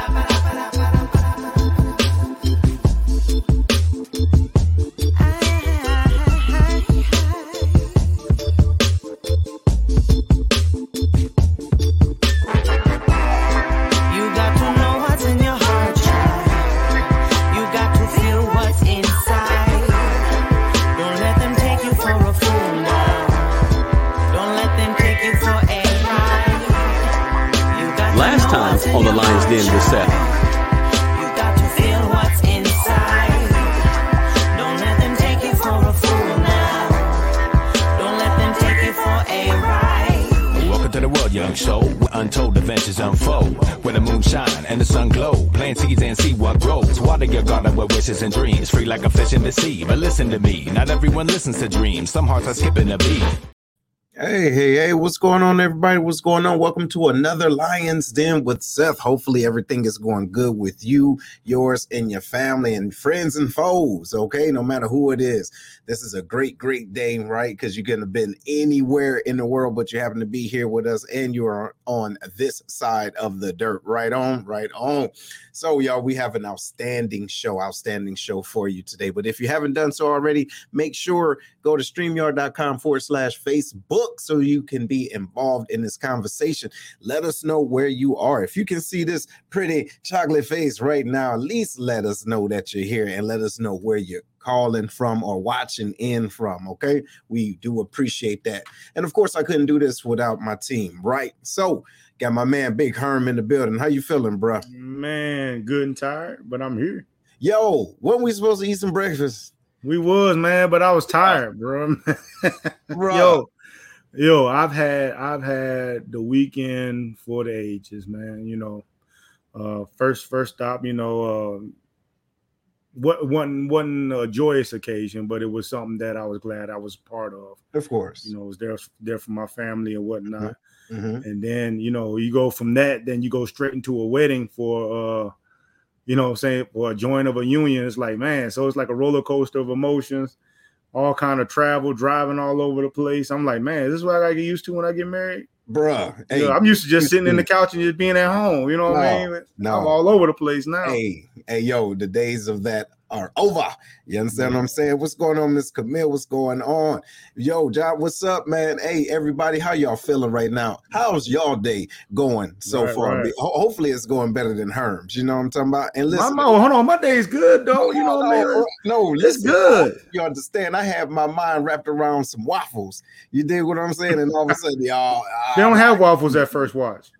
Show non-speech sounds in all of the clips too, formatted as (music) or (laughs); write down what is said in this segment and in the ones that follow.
You wishes and dreams. Free like a fish in the sea. But listen to me. Not everyone listens to dreams. Some hearts are skipping a beat. Hey, hey, hey, what's going on, everybody? What's going on? Welcome to another Lions Den with Seth. Hopefully, everything is going good with you, yours, and your family, and friends and foes. Okay, no matter who it is, this is a great, great day, right? Because you could have been anywhere in the world, but you happen to be here with us, and you are on this side of the dirt. Right on, right on. So, y'all, we have an outstanding show, outstanding show for you today. But if you haven't done so already, make sure go to streamyard.com forward slash Facebook so you can be involved in this conversation. Let us know where you are. If you can see this pretty chocolate face right now, at least let us know that you're here and let us know where you're calling from or watching in from. Okay. We do appreciate that. And of course, I couldn't do this without my team, right? So, got my man Big Herm in the building. How you feeling, bro? Man, good and tired, but I'm here. Yo, when we supposed to eat some breakfast? We was man, but I was tired, bro. (laughs) Bro. yo, yo, I've had I've had the weekend for the ages, man. You know, uh, first first stop, you know, uh, what wasn't wasn't a joyous occasion, but it was something that I was glad I was part of. Of course. You know, I was there there for my family and whatnot. Mhm. and then you know you go from that then you go straight into a wedding for uh you know what I'm saying for a joint of a union it's like man so it's like a roller coaster of emotions all kind of travel driving all over the place i'm like man is this what i gotta get used to when i get married Bruh. You know, i'm used to just sitting in the couch and just being at home you know what i mean no. i'm all over the place now Hey, hey, yo, the days of that are over. You understand what I'm saying? What's going on, Miss Camille? What's going on? Yo, John, what's up, man? Hey, everybody, how y'all feeling right now? How's y'all day going so Right, far? right. Ho- hopefully, it's going better than Herm's. You know what I'm talking about? And listen, my, hold on my day is good though you know what i mean no, it's listen, good You understand? I have my mind wrapped around some waffles. You dig what I'm saying? And all of a sudden, y'all, they don't have waffles at first watch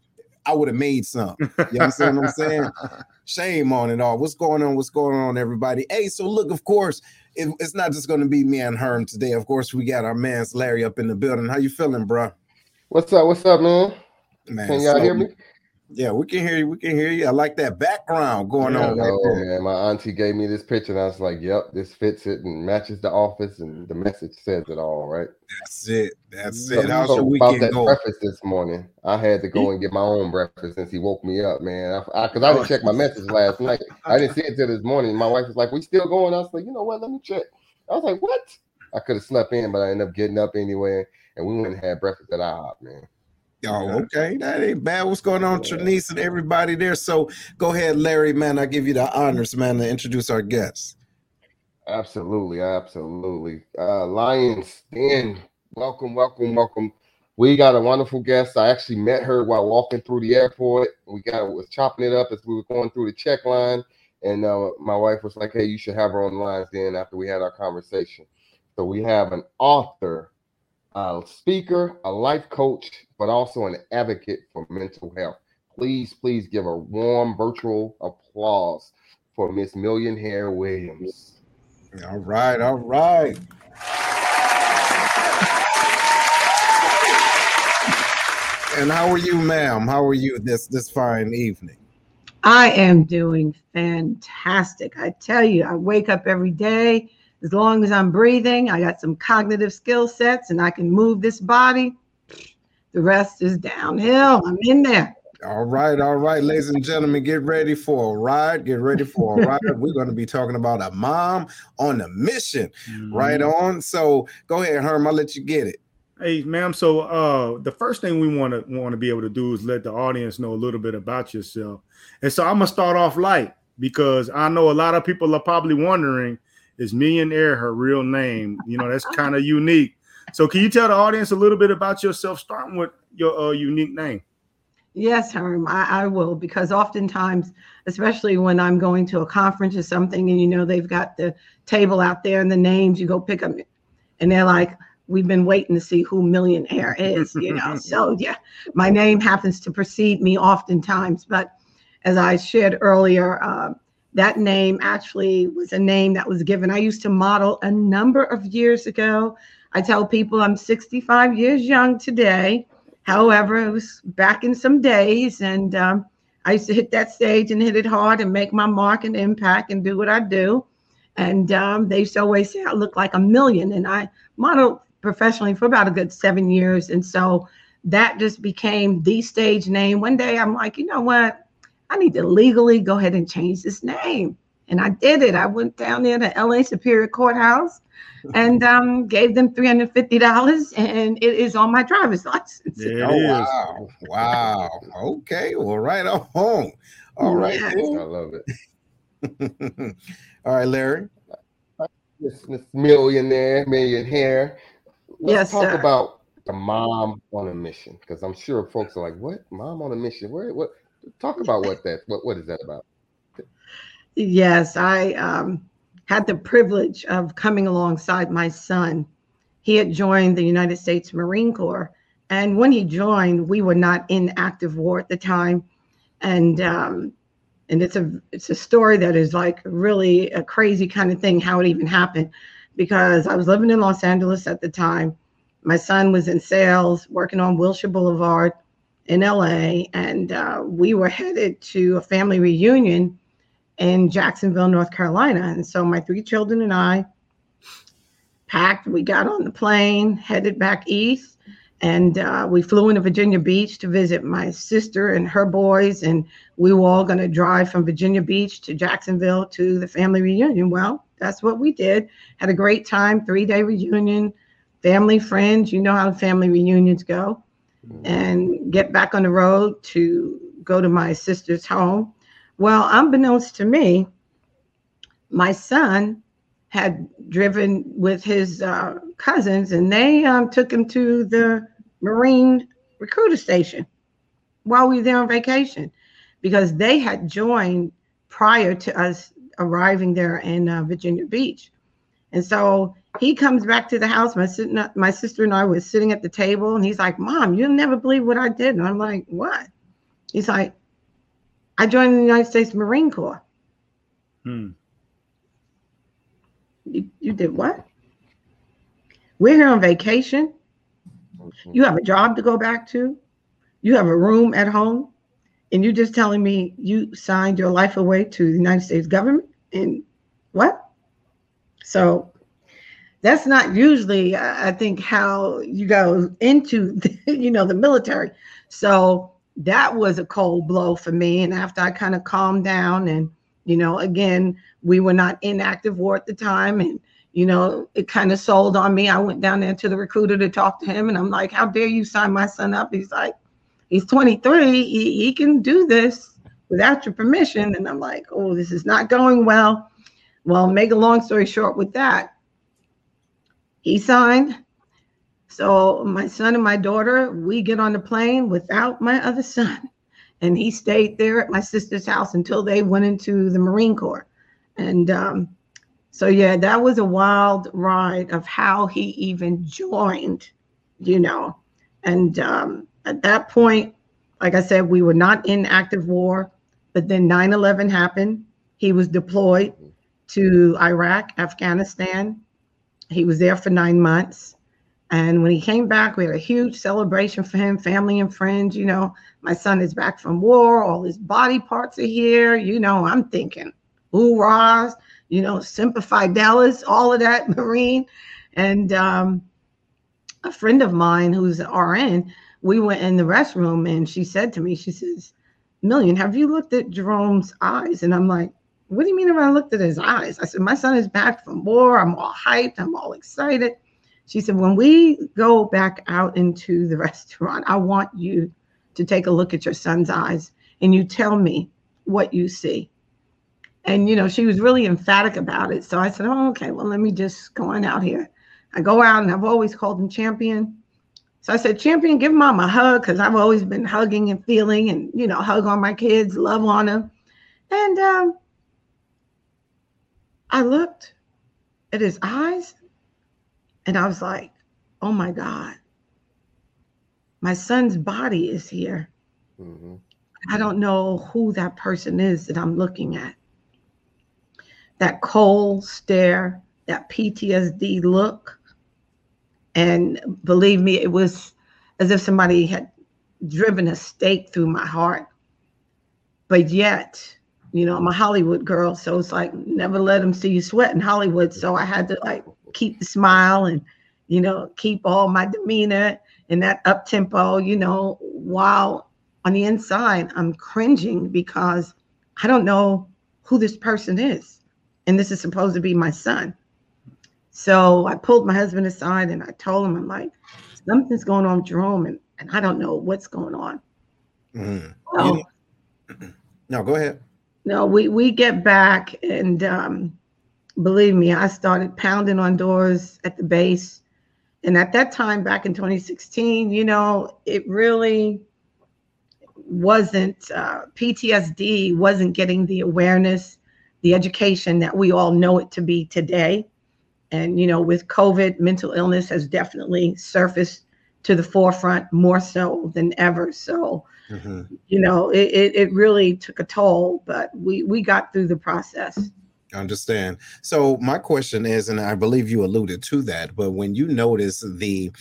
I would have made some. You understand what I'm saying? (laughs) Shame on it all. What's going on? What's going on, everybody? Hey, so look, of course, it- it's not just going to be me and Herm today. Of course, we got our man's Larry up in the building. How you feeling, bro? What's up? What's up, man? Man, Can y'all so- hear me? Yeah, we can hear you. We can hear you. I like that background going Yeah, on right Oh man, my auntie gave me this picture, and I was like, "Yep, this fits it and matches the office, and the message says it all, right?" That's it. That's So- it. How's So your about that going? breakfast this morning, I had to go and get my own breakfast since he woke me up, man. I because I, didn't oh, check my message last night. I didn't see it till this morning. My wife was like, "We still going?" I was like, "You know what? Let me check." I was like, "What?" I could have slept in, but I ended up getting up anyway, and we went and had breakfast at IHOP, man. Oh, okay. That ain't bad. What's going on, Trinice and everybody there? So go ahead, Larry, man. I give you the honors, man, to introduce our guests. Absolutely, absolutely. Uh Lions Den, welcome, welcome, welcome. We got a wonderful guest. I actually met her while walking through the airport. We got was chopping it up as we were going through the check line, and uh, my wife was like, "Hey, you should have her on the lines." Then after we had our conversation, so we have an author, a speaker, a life coach, but also an advocate for mental health. Please, please give a warm virtual applause for Miss Million Heir-Williams. All right, all right. And how are you, ma'am? How are you this this fine evening? I am doing fantastic. I tell you, I wake up every day. As long as I'm breathing, I got some cognitive skill sets and I can move this body. The rest is downhill. I'm in there. All right, all right, ladies and gentlemen, get ready for a ride. Get ready for a ride. (laughs) We're going to be talking about a mom on a mission. Right on. So go ahead, Herm. I'll let you get it. Hey, ma'am. So, uh, the first thing we want to want to be able to do is let the audience know a little bit about yourself. And so, I'm gonna start off light because I know a lot of people are probably wondering, is Millionaire her real name? You know, that's (laughs) kind of unique. So, can you tell the audience a little bit about yourself, starting with your uh, unique name? Yes, Herm, I, I will because oftentimes, especially when I'm going to a conference or something, and you know they've got the table out there and the names, you go pick them, and they're like, "We've been waiting to see who Millionaire is," you know. (laughs) so yeah, my name happens to precede me oftentimes, but as I shared earlier, uh, that name actually was a name that was given. I used to model a number of years ago. I tell people I'm 65 years young today. However, it was back in some days, and um, I used to hit that stage and hit it hard and make my mark and impact and do what I do. And um, they used to always say I look like a million, and I modeled professionally for about a good seven years. And so that just became the stage name. One day I'm like, you know what? I need to legally go ahead and change this name. And I did it. I went down there to LA Superior Courthouse and (laughs) um, gave them $350 and it is on my driver's (laughs) license. There it Oh is. wow, wow. Okay, well, right on. All right, Yeah. I love it. (laughs) All right, Larry. This, this millionaire, millionaire. Yes, Let's talk sir. about the mom on a mission because I'm sure folks are like, "What? Mom on a mission? Where? What?" Talk about what that. What? What is that about? Yes, I um, had the privilege of coming alongside my son. He had joined the United States Marine Corps. And when he joined, we were not in active war at the time. And um, and it's a it's a story that is like really a crazy kind of thing how it even happened because I was living in Los Angeles at the time. My son was in sales working on Wilshire Boulevard in LA and uh, we were headed to a family reunion in Jacksonville, North Carolina. And so my three children and I packed, we got on the plane, headed back east, and uh, we flew into Virginia Beach to visit my sister and her boys. And we were all going to drive from Virginia Beach to Jacksonville to the family reunion. Well, that's what we did. Had a great time, three day reunion, family, friends. You know how family reunions go. And get back on the road to go to my sister's home. Well, unbeknownst to me, my son had driven with his uh, cousins and they um, took him to the Marine recruiter station while we were there on vacation because they had joined prior to us arriving there in uh, Virginia Beach. And so he comes back to the house. My, my sister and I were sitting at the table, and he's like, Mom, you'll never believe what I did. And I'm like, What? He's like, I joined the United States Marine Corps. Hmm. You, you did what? We're here on vacation. You have a job to go back to. You have a room at home. And you're just telling me you signed your life away to the United States government? And what? So that's not usually, I think, how you go into, the, (laughs) you know, the military. So that was a cold blow for me. And after I kind of calmed down and, you know, again, we were not in active war at the time. And, you know, it kind of sold on me. I went down there to the recruiter to talk to him. And I'm like, how dare you sign my son up? He's like, he's 23. He, he can do this without your permission. And I'm like, oh, this is not going well. Well, make a long story short with that, he signed. So my son and my daughter, we get on the plane without my other son. And he stayed there at my sister's house until they went into the Marine Corps. And um, so, yeah, that was a wild ride of how he even joined, you know. And um, at that point, like I said, we were not in active war, but then 9 11 happened. He was deployed to Iraq, Afghanistan. He was there for nine months. And when he came back, we had a huge celebration for him, family and friends. You know, my son is back from war, all his body parts are here. You know, I'm thinking, hoorahs, you know, Semper Fidelis, all of that (laughs) Marine. And um, a friend of mine who's an RN, we went in the restroom and she said to me, she says, Million, have you looked at Jerome's eyes? And I'm like, what do you mean if I looked at his eyes? I said, my son is back from war. I'm all hyped. I'm all excited. She said, when we go back out into the (laughs) restaurant, I want you to take a look at your son's eyes and you tell me what you see. And, you know, she was really emphatic about it. So I said, oh, okay, well, let me just go on out here. I go out and I've always called him champion. So I said, champion, give mom a hug because I've always been hugging and feeling and, you know, hug on my kids, love on them. And um, I looked at his eyes and I was like, oh my God, my son's body is here. Mhm. I don't know who that person is that I'm looking at. That cold stare, that PTSD look. And believe me, it was as if somebody had driven a stake through my heart. But yet, you know, I'm a Hollywood girl, so it's like never let them see you sweat in Hollywood. So I had to like keep the smile and, you know, keep all my demeanor and that up tempo, you know, while on the inside I'm cringing because I don't know who this person is. And this is supposed to be my son. So I pulled my husband aside and I told him, I'm like, something's going on, with Jerome, and, and I don't know what's going on. Mhm. So, (clears throat) no, go ahead. No, we we get back and um, believe me, I started pounding on doors at the base. And at that time, back in 2016, you know, it really wasn't uh, PTSD wasn't getting the awareness, the education that we all know it to be today. And you know, with COVID, mental illness has definitely surfaced to the forefront more so than ever. So Mhm. you know it, it, it really took a toll but we we got through the process I understand. So my question is, and I believe you alluded to that, but when you notice the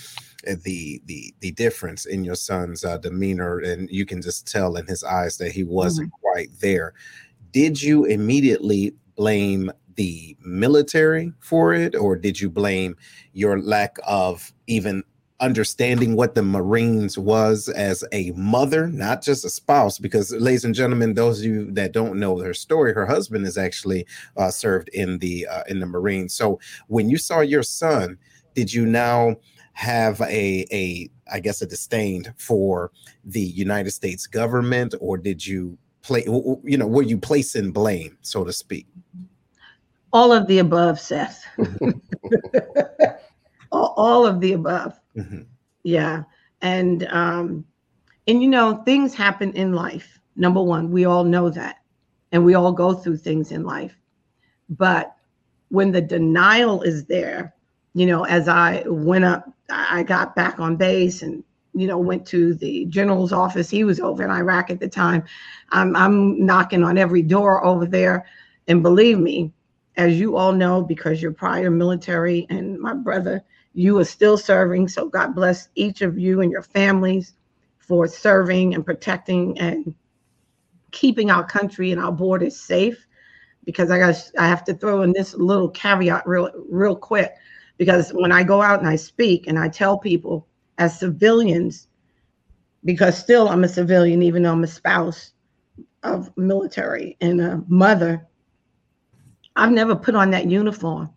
the the the difference in your son's uh, demeanor, and you can just tell in his eyes that he wasn't quite there, did you immediately blame the military for it, or did you blame your lack of even understanding what the Marines was as a mother, not just a spouse? Because, ladies and gentlemen, those of you that don't know her story, her husband is actually uh, served in the uh, in the Marines. So, when you saw your son, did you now have a a I guess a disdain for the United States government, or did you play? You know, were you placing blame, so to speak? all of the above seth (laughs) (laughs) all, all of the above Mhm. yeah. And um and you know things happen in life. Number one we all know that. And we all go through things in life. But when the denial is there you know as i went up i got back on base and you know went to the general's office. He was over in iraq at the time. I'm, I'm knocking on every door over there. And believe me as you all know because you're prior military and my brother you are still serving. So god bless each of you and your families for serving and protecting and keeping our country and our borders safe. Because i got i have to throw in this little caveat real real quick. Because when i go out and i speak and i tell people as civilians because still i'm a civilian even though i'm a spouse of military and a mother i've never put on that uniform.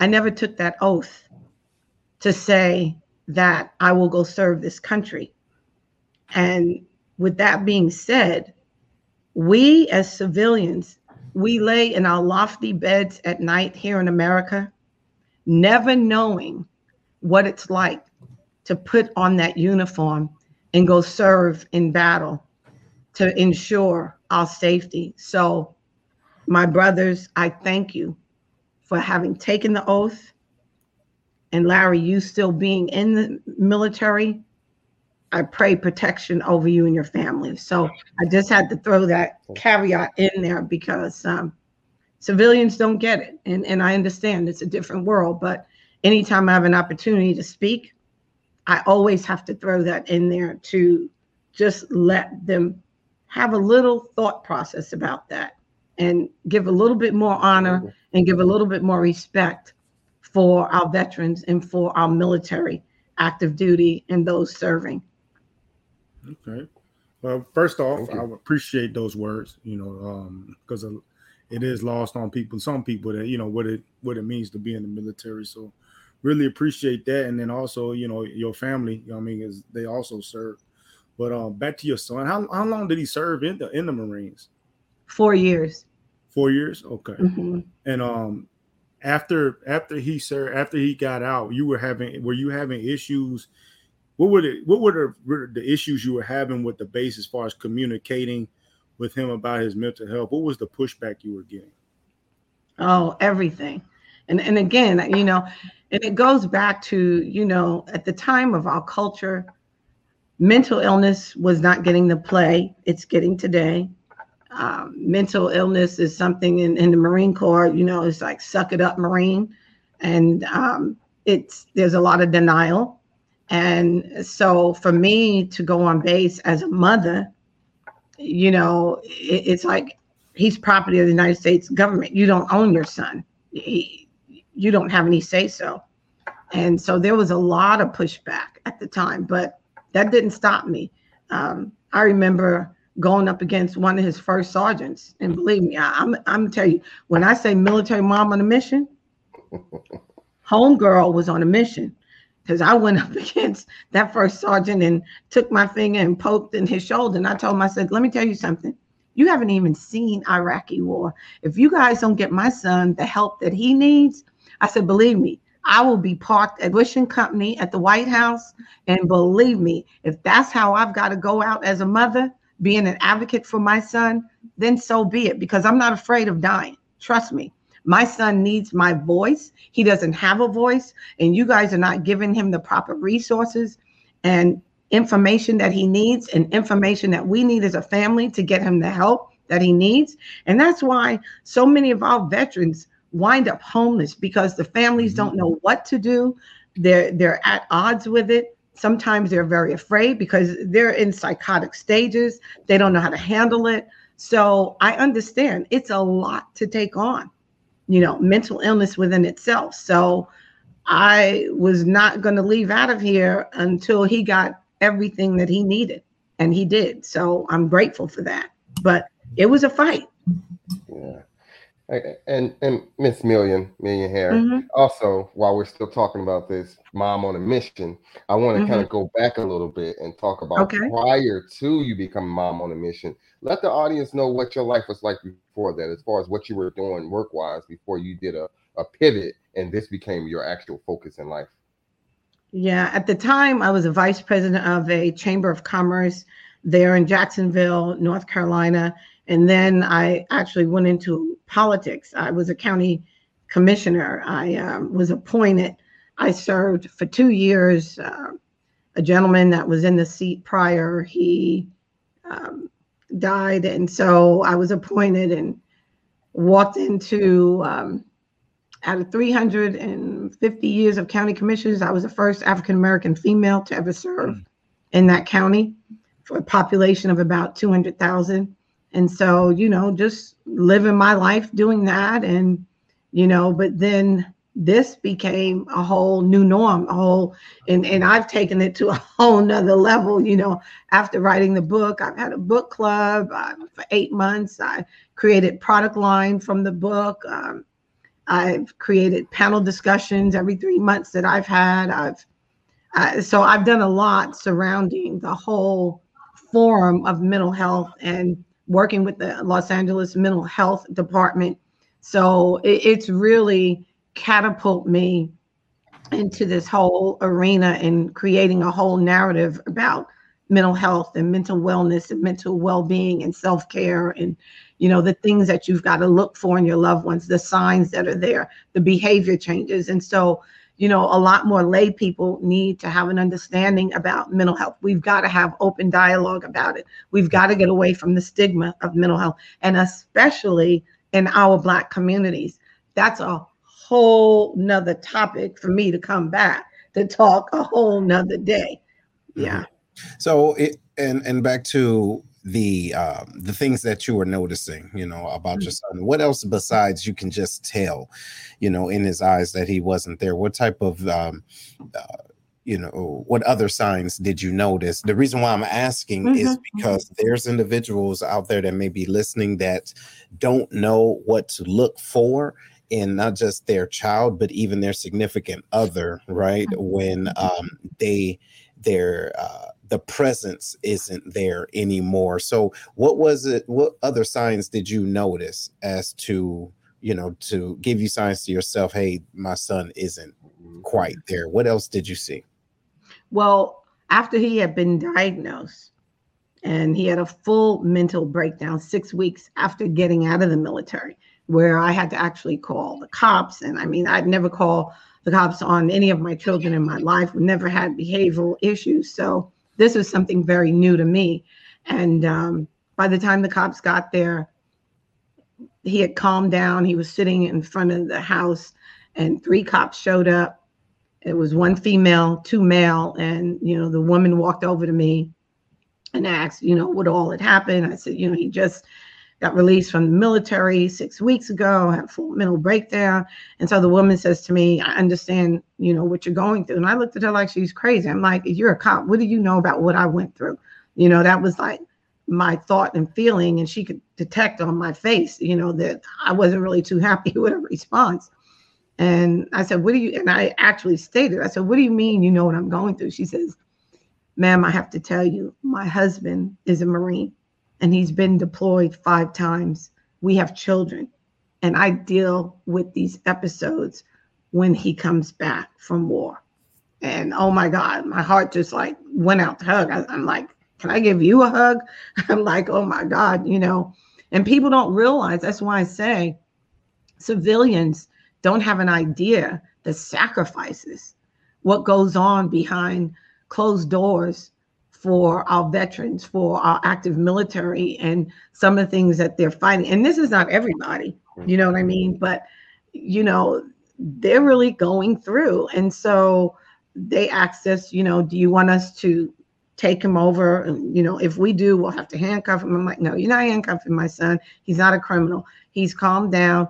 I never took that oath to say that I will go serve this country. And with that being said, we as civilians, we lay in our lofty beds at night here in America, never knowing what it's like to put on that uniform and go serve in battle to ensure our safety. So, my brothers, I thank you for having taken the oath and Larry, you still being in the military, I pray protection over you and your family. So I just had to throw that caveat in there because um, civilians don't get it. And, and I understand it's a different world, but anytime I have an opportunity to speak, I always have to throw that in there to just let them have a little thought process about that and give a little bit more honor and give a little bit more respect for our veterans and for our military active duty and those serving. Okay. Well, first off, I appreciate those words. You know, because it is lost on people. Some people that you know what it what it means to be in the military. So really appreciate that. And then also, you know, your family, you know I mean, is they also serve. But um, back to your son, how, how long did he serve in the in the Marines? Four years. Four years, okay. Mhm. And um, after after he sir after he got out, you were having were you having issues? What were the what were the, the issues you were having with the base as far as communicating with him about his mental health? What was the pushback you were getting? Oh, everything. And and again, you know, and it goes back to, you know, at the time of our culture, mental illness was not getting the play it's getting today. Um, mental illness is something in, in the Marine Corps, you know, it's like suck it up, Marine. And um, it's there's a lot of denial. And so for me to go on base as a mother, you know, it, it's like he's property of the United States government. You don't own your son. He, you don't have any say so. And so there was a lot of pushback at the time, but that didn't stop me. Um, I remember going up against one of his first sergeants, and believe me, I, I'm I'm tell you, when I say military mom on a mission, (laughs) homegirl was on a mission because I went up (laughs) against that first sergeant and took my finger and poked in his shoulder, and I told him, I said, let me tell you something. You haven't even seen Iraqi war. If you guys don't get my son the help that he needs, I said, believe me, I will be parked at and Company at the White House. And believe me, if that's how I've got to go out as a mother, being an advocate for my son, then so be it, because I'm not afraid of dying. Trust me. My son needs my voice. He doesn't have a voice, and you guys are not giving him the proper resources and information that he needs and information that we need as a family to get him the help that he needs. And that's why so many of our veterans wind up homeless because the families don't mm-hmm. know what to do. They're they're at odds with it. Sometimes they're very afraid because they're in psychotic stages. They don't know how to handle it. So I understand it's a lot to take on, you know, mental illness within itself. So I was not going to leave out of here until he got everything that he needed. And he did. So I'm grateful for that. But it was a fight. Yeah. And and Miss Million, Million Heir. Mhm. Also, while we're still talking about this mom on a mission, I want to kind Mhm. of go back a little bit and talk about Okay. prior to you becoming mom on a mission. Let the audience know what your life was like before that, as far as what you were doing work wise before you did a, a pivot and this became your actual focus in life. Yeah, at the time, I was a vice president of a chamber of commerce there in Jacksonville, North Carolina. And then I actually went into politics. I was a county commissioner. I um, was appointed. I served for two years. Uh, a gentleman that was in the seat prior, he um, died. And so I was appointed and walked into um, out of 350 years of county commissioners, I was the first African American female to ever serve in that county for a population of about 200,000. And so, you know, just living my life doing that. And, you know, but then this became a whole new norm, a whole, and, and I've taken it to a whole nother level, you know, after writing the book, I've had a book club uh, for eight months. I created product line from the book. Um, I've created panel discussions every three months that I've had. I've uh, so I've done a lot surrounding the whole forum of mental health and working with the Los Angeles Mental Health Department. So it, it's really catapult me into this whole arena and creating a whole narrative about mental health and mental wellness and mental well-being and self-care and you know the things that you've got to look for in your loved ones the signs that are there the behavior changes and so you know a lot more lay people need to have an understanding about mental health. We've got to have open dialogue about it. We've got to get away from the stigma of mental health and especially in our black communities. That's a whole nother topic for me to come back to talk a whole nother day. Mm-hmm. Yeah. So it and and back to the um the things that you were noticing, you know, about your son. What else besides you can just tell, you know, in his eyes that he wasn't there? What type of um uh, you know, what other signs did you notice? The reason why I'm asking is Mhm, because there's individuals out there that may be listening that don't know what to look for in not just their child but even their significant other right when um, they their uh, the presence isn't there anymore so what was it what other signs did you notice as to you know to give you signs to yourself hey my son isn't quite mm-hmm. there what else did you see Well, after he had been diagnosed and he had a full mental breakdown six weeks after getting out of the military, where I had to actually call the cops. And I mean, I'd never call the cops on any of my children in my life, we never had behavioral issues. So this was something very new to me. And um, by the time the cops got there, he had calmed down. He was sitting in front of the house, and three cops showed up it was one female, two male, and you know the woman walked over to me and asked, you know, what all had happened. I said, you know, he just got released from the military six weeks ago, had a full mental breakdown, and so the woman says to me, I understand, you know, what you're going through, and I looked at her like she's crazy. I'm like, you're a cop. What do you know about what I went through? You know, that was like my thought and feeling, and she could detect on my face, you know, that I wasn't really too happy (laughs) with her response. And I said, What do you, and I actually stated, I said, What do you mean you know what I'm going through? She says, Ma'am, I have to tell you, my husband is a Marine and he's been deployed five times. We have children, and I deal with these episodes when he comes back from war. And oh my God, my heart just like went out to hug. I, I'm like, Can I give you a hug? (laughs) I'm like, Oh my God, you know, and people don't realize that's why I say civilians don't have an idea the sacrifices, what goes on behind closed doors for our veterans, for our active military, and some of the things that they're fighting. And this is not everybody, you know what I mean? But, you know, they're really going through. And so they asked us, you know, do you want us to take him over? And, you know, if we do, we'll have to handcuff him. I'm like, no, you're not handcuffing my son. He's not a criminal. He's calmed down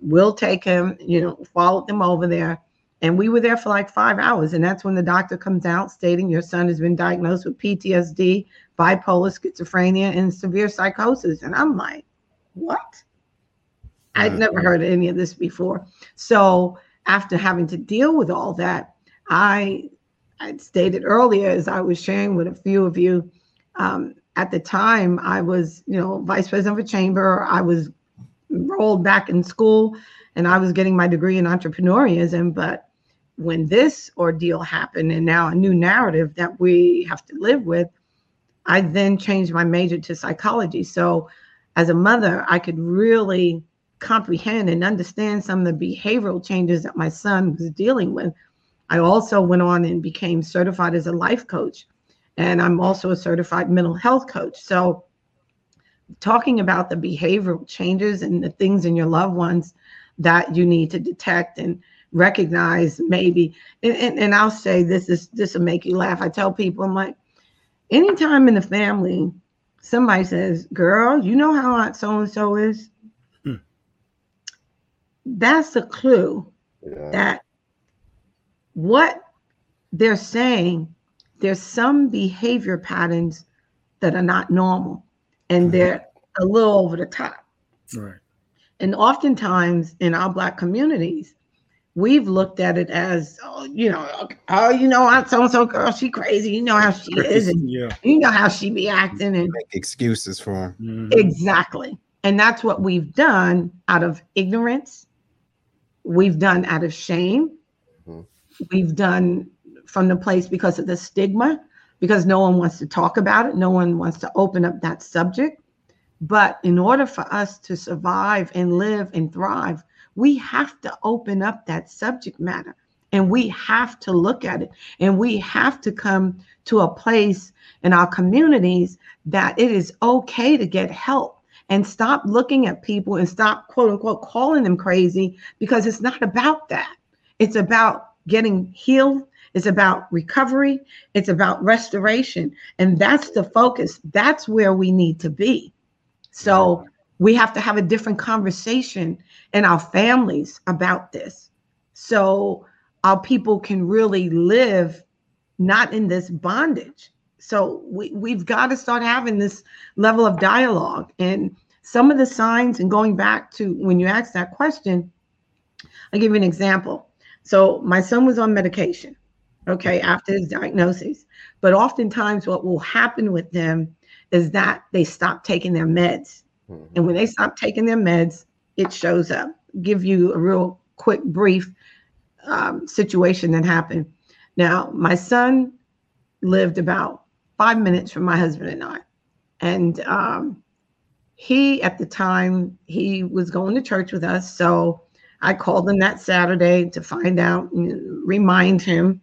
we'll take him, you know, followed them over there. And we were there for like five hours. And that's when the doctor comes out stating your son has been diagnosed with PTSD, bipolar schizophrenia, and severe psychosis. And I'm like, what? I'd never heard of any of this before. So after having to deal with all that, I I stated earlier as I was sharing with a few of you, um, at the time I was, you know, vice president of a chamber. I was enrolled back in school and I was getting my degree in entrepreneurism. But when this ordeal happened and now a new narrative that we have to live with, I then changed my major to psychology. So as a mother, I could really comprehend and understand some of the behavioral changes that my son was dealing with. I also went on and became certified as a life coach. And I'm also a certified mental health coach. So talking about the behavioral changes and the things in your loved ones that you need to detect and recognize maybe and, and, and i'll say this is this will make you laugh i tell people i'm like anytime in the family somebody says girl you know how aunt so and so is Hmm. that's a clue Yeah. that what they're saying there's some behavior patterns that are not normal and they're a little over the top Right. and oftentimes in our black communities we've looked at it as oh, you know oh you know aunt so and so girl she crazy you know how she is and Yeah. you know how she be acting and make excuses for him Mhm. Exactly. And that's what we've done out of ignorance. We've done out of shame. Mhm. We've done from the place because of the stigma, because no one wants to talk about it. No one wants to open up that subject. But in order for us to survive and live and thrive, we have to open up that subject matter and we have to look at it and we have to come to a place in our communities that it is okay to get help and stop looking at people and stop quote unquote calling them crazy because it's not about that. It's about getting healed. It's about recovery. It's about restoration. And that's the focus. That's where we need to be. So we have to have a different conversation in our families about this. So our people can really live not in this bondage. So we, we've got to start having this level of dialogue. And some of the signs, and going back to when you asked that question, I'll give you an example. So my son was on medication, okay, after his diagnosis. But oftentimes, what will happen with them is that they stop taking their meds. Mhm. And when they stop taking their meds, it shows up. Give you a real quick, brief um, situation that happened. Now, my son lived about five minutes from my husband and I. And um, he, at the time, he was going to church with us. So I called him that Saturday to find out, remind him,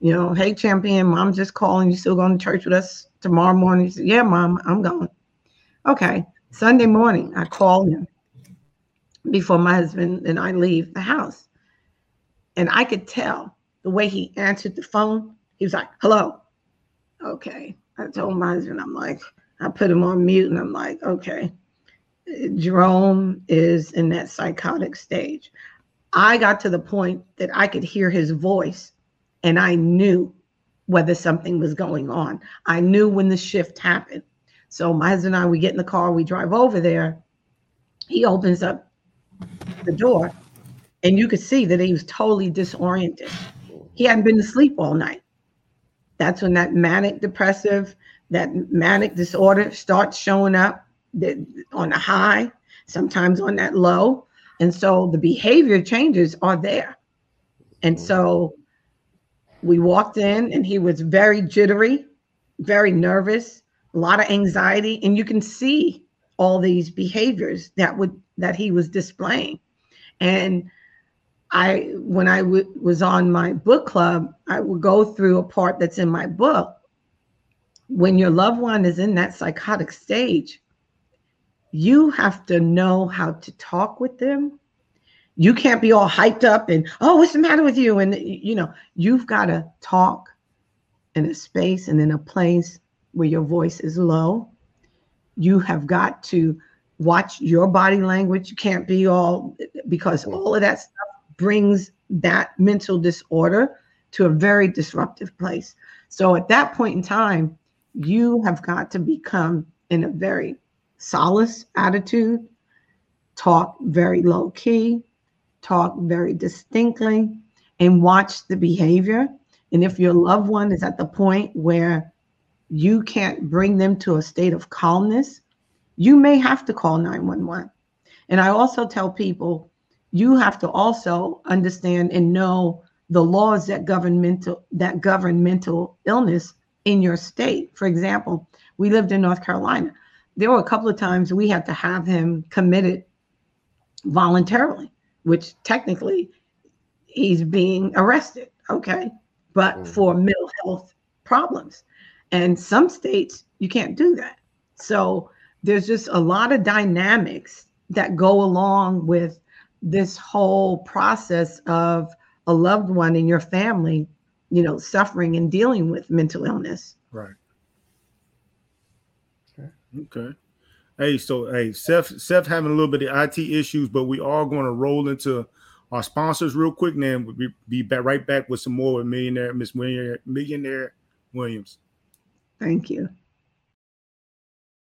you know, hey, champion, mom's just calling. You still going to church with us tomorrow morning? He said, yeah, mom, I'm going. Okay. Sunday morning, I called him before my husband and I leave the house. And I could tell the way he answered the phone. He was like, hello. Okay. I told my husband, I'm like, I put him on mute and I'm like, okay. Jerome is in that psychotic stage. I got to the point that I could hear his voice and I knew whether something was going on. I knew when the shift happened. So my husband and I, we get in the car, we drive over there. He opens up the door, and you could see that he was totally disoriented. He hadn't been to sleep all night. That's when that manic depressive, that manic disorder starts showing up on the high, sometimes on that low. And so the behavior changes are there. And mm. so we walked in and he was very jittery, very nervous, a lot of anxiety, and you can see all these behaviors that would that he was displaying. And I when I w- was on my book club, I would go through a part that's in my book. When your loved one is in that psychotic stage, you have to know how to talk with them. You can't be all hyped up and, oh, what's the matter with you? And, you know, you've got to talk in a space and in a place where your voice is low. You have got to watch your body language. You can't be all, because mm-hmm. all of that stuff brings that mental disorder to a very disruptive place. So at that point in time, you have got to become in a very solace attitude, talk very low key, talk very distinctly, and watch the behavior. And if your loved one is at the point where you can't bring them to a state of calmness, you may have to call 911. And I also tell people you have to also understand and know the laws that govern mental that govern mental illness in your state. For example, we lived in North Carolina. There were a couple of times we had to have him committed voluntarily, which technically he's being arrested, okay? But Mhm. for mental health problems. And some states you can't do that. So there's just a lot of dynamics that go along with this whole process of a loved one in your family, you know, suffering and dealing with mental illness. Right. Okay. Okay. Hey, so hey, Seth, Seth having a little bit of IT issues, but we are going to roll into our sponsors real quick. Then we'll be, be back right back with some more with millionaire Miss Millionaire, Millionaire Williams. Thank you.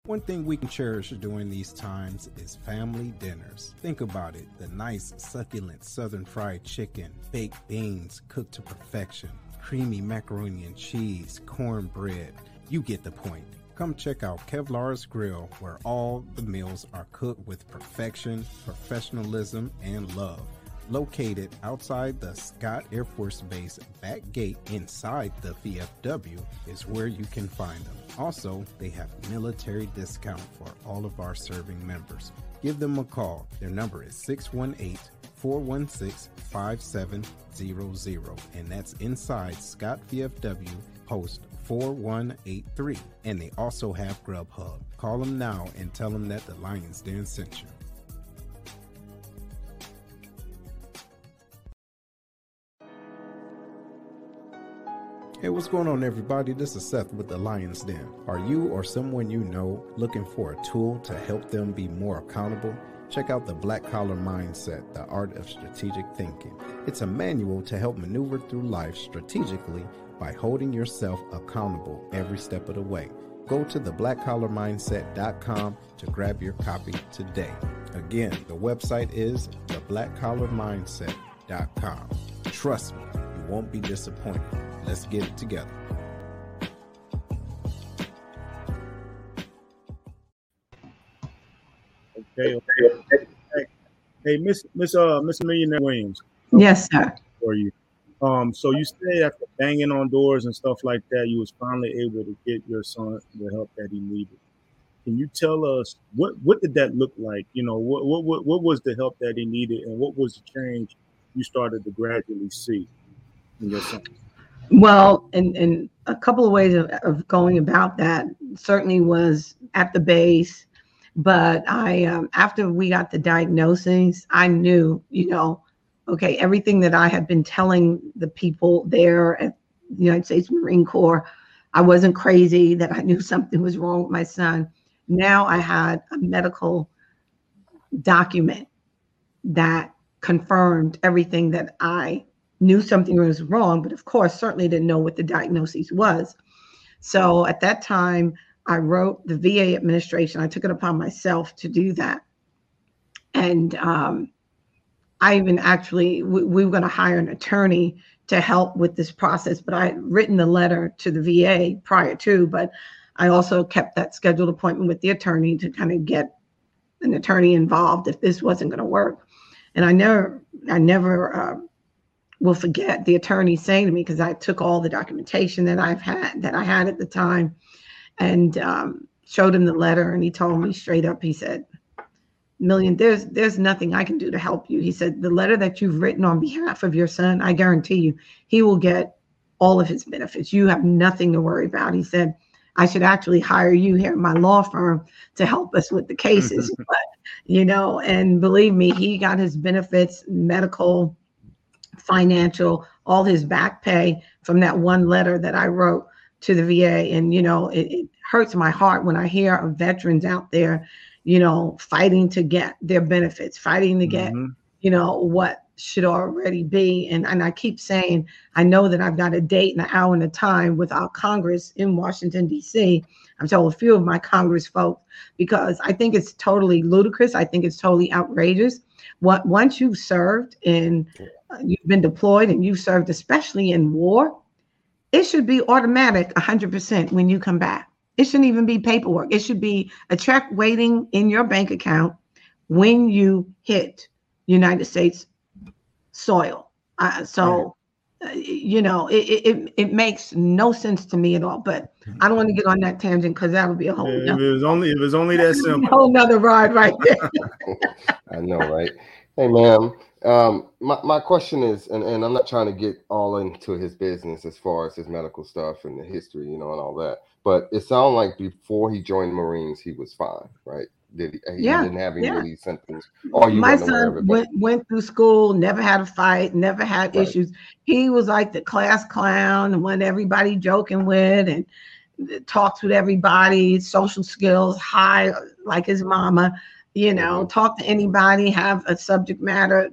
One thing we can cherish during these times is family dinners. Think about it the nice, succulent southern fried chicken, baked beans cooked to perfection, creamy macaroni and cheese, cornbread. You get the point. Come check out Kevlar's Grill, where all the meals are cooked with perfection, professionalism, and love. Located outside the Scott Air Force Base back gate inside the VFW is where you can find them. Also, they have military discount for all of our serving members. Give them a call. Their number is 618 416 5700, and that's inside Scott VFW Post 4183. And they also have Grubhub. Call them now and tell them that the Lions Den sent you. Hey, what's going on, everybody? This is Seth with the Lion's Den. Are you or someone you know looking for a tool to help them be more accountable? Check out the Black Collar Mindset, the art of strategic thinking. It's a manual to help maneuver through life strategically by holding yourself accountable every step of the way. Go to theblackcollarmindset.com to grab your copy today. Again, the website is theblackcollarmindset.com. Trust me, you won't be disappointed. Let's get it together. Okay. okay. Hey, hey, Miss Miss uh Miss Millionaire Williams. Yes, sir. For you. Um, so you say after banging on doors and stuff like that, you was finally able to get your son the help that he needed. Can you tell us what what did that look like? You know, what what what, what was the help that he needed, and what was the change you started to gradually see in your son? Well, and and a couple of ways of, of going about that certainly was at the base, but I um, after we got the diagnosis, I knew, you know, okay, everything that I had been telling the people there at the United States Marine Corps, I wasn't crazy, that I knew (laughs) something was wrong with my son. Now I had a medical document that confirmed everything that I knew something was wrong, but of course, certainly didn't know what the diagnosis was. So at that time, I wrote the VA administration. I took it upon myself to do that. And um, I even actually, we, we were going to hire an attorney to help with this process, but I had written the letter to the VA prior to, but I also kept that scheduled appointment with the attorney to kind of get an attorney involved if this wasn't going to work. And I never, I never uh, will forget the attorney saying to me because I took all the documentation that I've had that I had at the time, and um, showed him the letter, and he told me straight up, he said, "Million, there's there's nothing I can do to help you." He said, "The letter that you've written on behalf of your son, I guarantee you, he will get all of his benefits. You have nothing to worry about." He said I should actually hire you here at my law firm to help us with the cases. (laughs) but, you know, and believe me, he got his benefits, medical, financial, all his back pay from that one letter that I wrote to the VA. And, you know, it, it hurts my heart when I hear of veterans out there, you know, fighting to get their benefits, fighting to get, mm-hmm. you know, what should already be. And, and I keep saying, I know that I've got a date and an hour and a time with our Congress in Washington, D.C. I'm told a few of my Congress folks because I think it's totally ludicrous. I think it's totally outrageous. What once you've served uh, you've been deployed and you've served, especially in war, it should be automatic 100% when you come back. It shouldn't even be paperwork. It should be a check waiting in your bank account when you hit United States soil. Uh, so, uh, you know, it, it it makes no sense to me at all. But I don't want to get on that tangent because that would be a whole. Yeah, if it was only if it was only that (laughs) simple. whole another ride right there. (laughs) I know, right? Hey, ma'am. Um, my, my question is, and, and I'm not trying to get all into his business as far as his medical stuff and the history, you know, and all that. But it sounded like before he joined the Marines, he was fine, right? Did he, he yeah, didn't have any yeah. of these symptoms? Or you My son went went through school, never had a fight, never had right. issues. He was like the class clown, and when everybody joking with and talks with everybody, social skills high like his mama. You know, mm-hmm. talk to anybody, have a subject matter.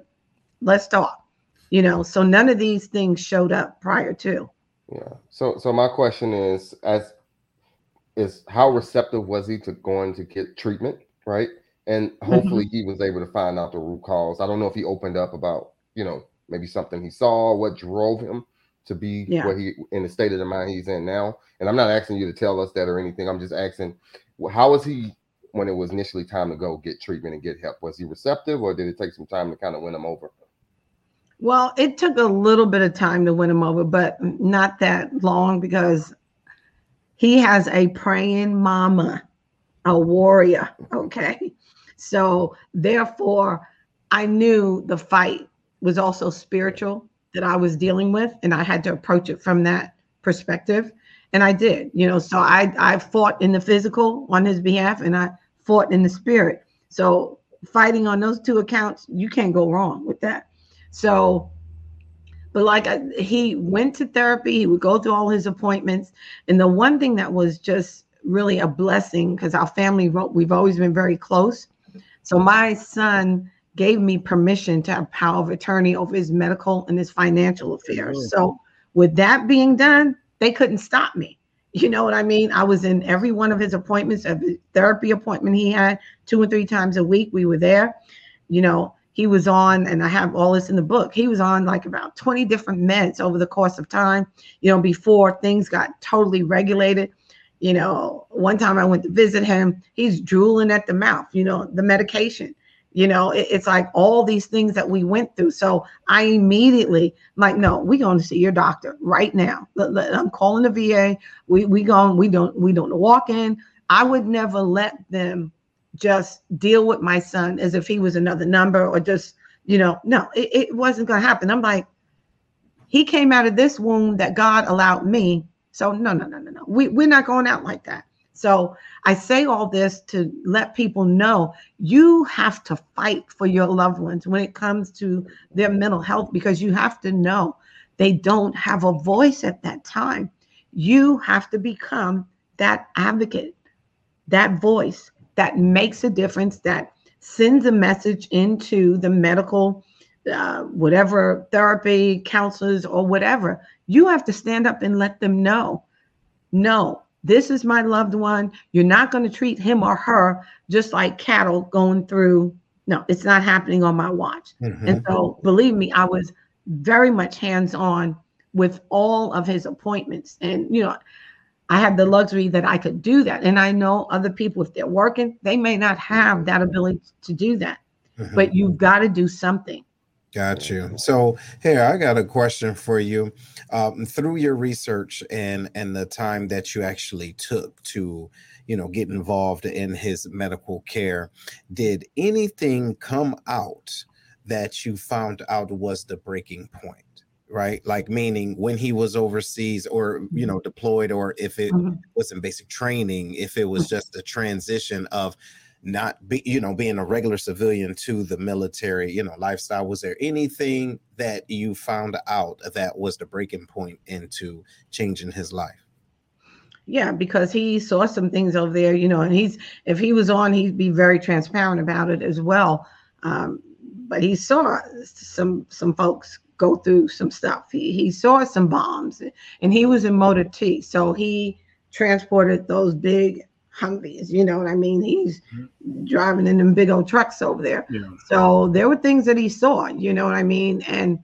Let's talk. You know, so none of these things showed up prior to. Yeah. So so my question is as is how receptive was he to going to get treatment? right? And hopefully mm-hmm. he was able to find out the root cause. I don't know if he opened up about, you know, maybe something he saw, what drove him to be yeah. what he in the state of the mind he's in now. And I'm not asking you to tell us that or anything. I'm just asking, how was he when it was initially time to go get treatment and get help? Was he receptive, or did it take some time to kind of win him over? Well, it took a little bit of time to win him over, but not that long because he has a praying mama a warrior. Okay. So therefore, I knew the fight was also spiritual that I was dealing with, and I had to approach it from that perspective. And I did, you know, so I I fought in the physical on his behalf and I fought in the spirit. So fighting on those two accounts, you can't go wrong with that. So but like I, he went to therapy, he would go through all his appointments. And the one thing that was just really a blessing because our family we've always been very close. So my son gave me permission to have power of attorney over his medical and his financial affairs. So with that being done, they couldn't stop me. You know what I mean? I was in every one of his appointments, every therapy appointment he had, two and three times a week. We were there. You know, he was on, and I have all this in the book. He was on like about 20 different meds over the course of time, you know, before things got totally regulated. You know, one time I went to visit him, he's drooling at the mouth, you know, the medication. You know, it, it's like all these things that we went through. So I immediately like, no, we going to see your doctor right now. I'm calling the VA. We we going, we don't we don't walk in. I would never let them just deal with my son as if he was another number or just, you know, no, it, it wasn't going to happen. I'm like, he came out of this wound that God allowed me. So no, no, no, no, no. We, we're not going out like that. So I say all this to let people know you have to fight for your loved ones when it comes to their mental health because you have to know they don't have a voice at that time. You have to become that advocate, that voice that makes a difference, that sends a message into the medical, uh, whatever therapy, counselors, or whatever. You have to stand up and let them know no, this is my loved one. You're not going to treat him or her just like cattle going through. No, it's not happening on my watch. Mhm. And so, believe me, I was very much hands on with all of his appointments. And, you know, I had the luxury that I could do that. And I know other people, if they're working, they may not have that ability to do that. Mhm. But you've got to do something. Got you. So here, I got a question for you. Um, through your research and and the time that you actually took to, you know, get involved in his medical care, did anything come out that you found out was the breaking point? Right, like meaning when he was overseas or you know deployed, or if it Mhm. was in basic training, if it was just a transition of not be you know being a regular civilian to the military you know lifestyle. Was there anything that you found out that was the breaking point into changing his life? Yeah, because he saw some things over there, you know, and he's if he was on, he'd be very transparent about it as well. Um, but he saw some some folks go through some stuff. He he saw some bombs, and he was in Motor T, so he transported those big Humvees. You know what I mean? He's mm-hmm. driving in them big old trucks over there. Yeah. So there were things that he saw, you know what I mean? And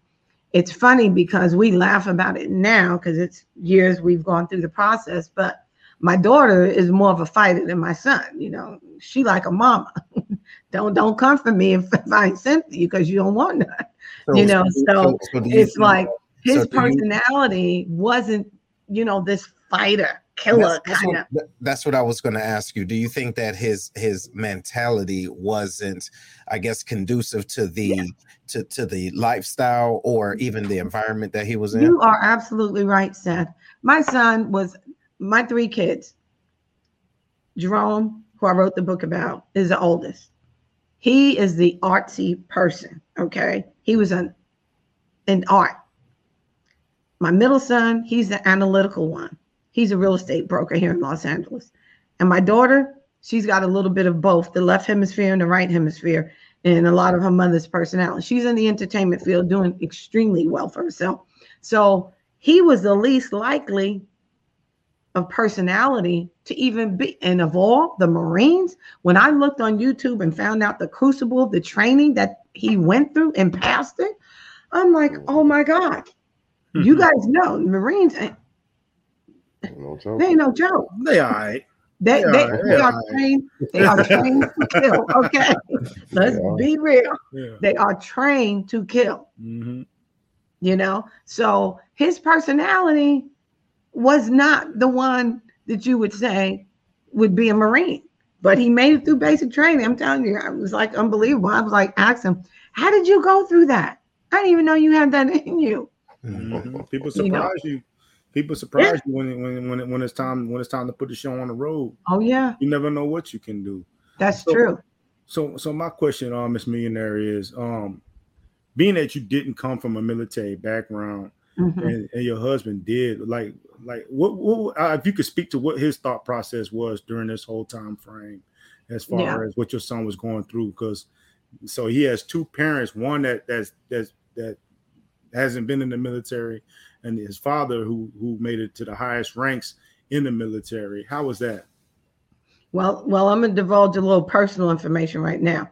it's funny because we laugh about it now because it's years we've gone through the process. But my daughter is more of a fighter than my son. You know, she like a mama. (laughs) don't don't come for me if, if I ain't sent you because you don't want none. You know, so so you It's like his so do you- personality wasn't, you know, this fighter killer that's, kind what, of. that- that's what I was going to ask you. Do you think that his his mentality wasn't, I guess, conducive to the to to the lifestyle or even the environment that he was in? You are absolutely right, Seth. My son was my three kids. Jerome, who I wrote the book about, is the oldest. He is the artsy person. Okay. He was an in art. My middle son, he's the analytical one. He's a real estate broker here in Los Angeles. And my daughter, she's got a little bit of both the left hemisphere and the right hemisphere, and a lot of her mother's personality. She's in the entertainment field doing extremely well for herself. So he was the least likely of personality to even be. And of all the Marines, when I looked on YouTube and found out the crucible, the training that he went through and passed it, I'm like, oh my God. You guys know Marines, ain't- No joke. they ain't no joke. They all right. They, They they, are, they they are are. trained. They are trained to kill. (laughs) Okay, let's be real. Yeah. They are trained to kill. hmm You know, so his personality was not the one that you would say would be a Marine, but he made it through basic training. I'm telling you, it was like unbelievable. I was like, ask him, how did you go through that? I didn't even know you had that in you. hmm (laughs) People You know. surprise you. People surprise you when when when when it's time when it's time to put the show on the road. Oh yeah, You never know what you can do. that's So- true. So so my question, uh, Miss Millionaire, is um, being that you didn't come from a military background Mhm. and, and your husband did, like like what, what uh, if you could speak to what his thought process was during this whole time frame, as far Yeah. as what your son was going through, because so he has two parents, one that that's that's that hasn't been in the military, and his father who who made it to the highest ranks in the military. How was that? Well, well, I'm gonna divulge a little personal information right now.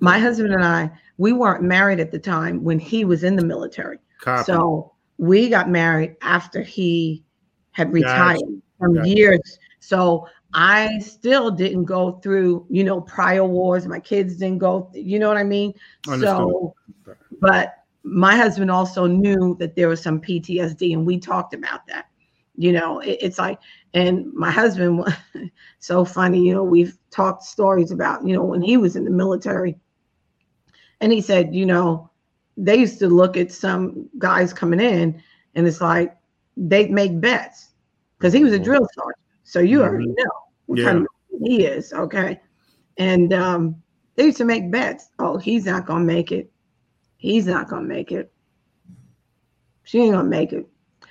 My husband and I, we weren't married at the time when he was in the military. Copy. So we got married after he had retired Gotcha. from Gotcha. years. So I still didn't go through, you know, prior wars. My kids didn't go, you know what I mean? Understood. So, but my husband also knew that there was some PTSD, and we talked about that. You know, it- it's like, and my husband, (laughs) so funny, you know, we've talked stories about, you know, when he was in the military. And he said, you know, they used to look at some guys coming in, and it's like they'd make bets because he was a drill sergeant. So you already know what Yeah. kind of he is, okay? And um, they used to make bets. Oh, he's not gonna make it. He's not gonna make it. She ain't gonna make it.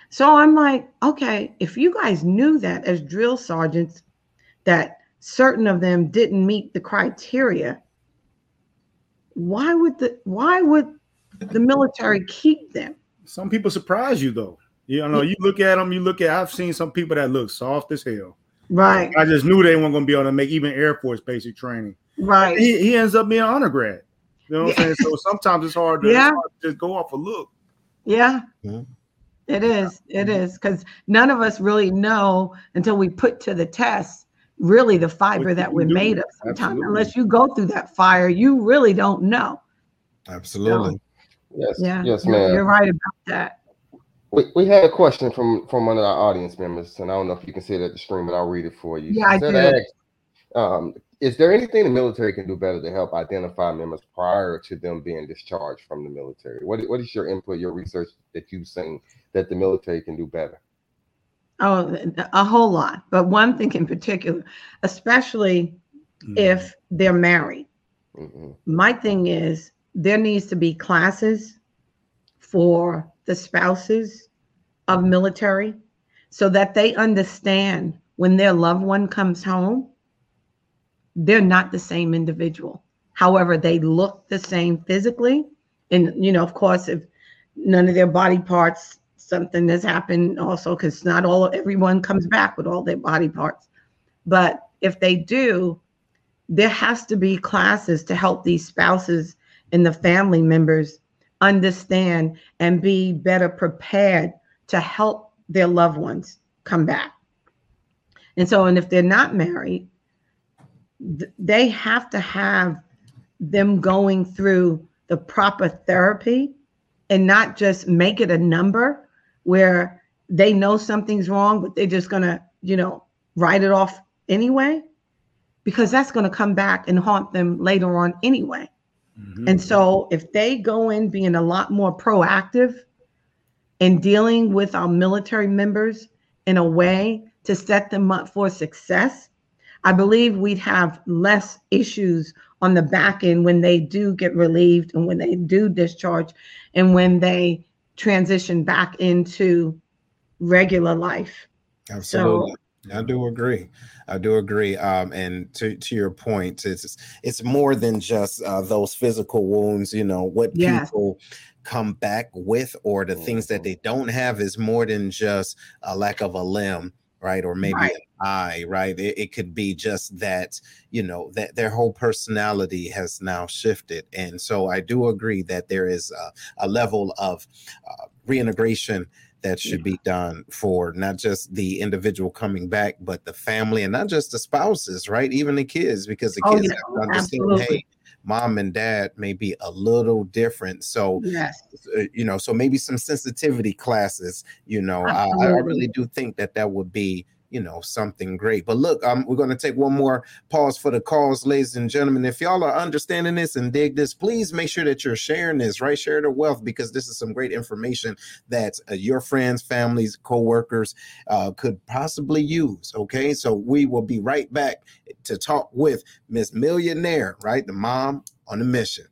So I'm like, okay, if you guys knew that as drill sergeants, that certain of them didn't meet the criteria, why would the why would the military keep them? Some people surprise you though. You know, you look at them, you look at I've seen some people that look soft as hell. Right, I just knew they weren't gonna be able to make even Air Force basic training. right. He, he ends up being an honor grad. You know what I'm saying? So sometimes it's hard to, it's Yeah. hard to just go off a look. Yeah, Mhm. it is. It is because none of us really know until we put to the test really the fiber What that we're do. made of. Sometimes, Absolutely. unless you go through that fire, you really don't know. Absolutely. Yes, Yeah, yes, you're, ma'am. you're right about that. We, we had a question from from one of our audience members, and I don't know if you can see it at the stream, but I'll read it for you. Yeah, I do. asked, um, is there anything the military can do better to help identify members prior to them being discharged from the military? What what is your input, your research that you've seen that the military can do better? Oh, a whole lot. But one thing in particular, especially Mm. if they're married. Mhm. My thing is there needs to be classes for the spouses of military so that they understand when their loved one comes home, they're not the same individual. However, they look the same physically. And, you know, of course, if none of their body parts, something has happened also, because not all, everyone comes back with all their body parts. But if they do, there has to be classes to help these spouses and the family members understand and be better prepared to help their loved ones come back. And so, and if they're not married, th- they have to have them going through the proper therapy and not just make it a number where they know something's wrong, but they're just going to, you know, write it off anyway, because that's going to come back and haunt them later on anyway. Mhm. And so if they go in being a lot more proactive in dealing with our military members in a way to set them up for success, I believe we'd have less issues on the back end when they do get relieved and when they do discharge and when they transition back into regular life. Absolutely. I do agree. I do agree. Um, and to, to your point, it's it's more than just uh, those physical wounds. You know what Yes. people come back with, or the things that they don't have, is more than just a lack of a limb, right? Or maybe Right. an eye, right? It, it could be just that you know that their whole personality has now shifted, and so I do agree that there is a, a level of uh, reintegration that should be done for not just the individual coming back, but the family and not just the spouses, right? Even the kids, because the Oh, kids yeah, have to understand, hey, mom and dad may be a little different. So, Yes. uh, you know, so maybe some sensitivity classes, you know, I, I really do think that that would be, you know, something great. But look, um, we're going to take one more pause for the calls, ladies and gentlemen. If y'all are understanding this and dig this, please make sure that you're sharing this, right? Share the wealth because this is some great information that uh, your friends, families, co-workers uh, could possibly use. Okay, so we will be right back to talk with Miss Millionaire, right? The mom on a mission.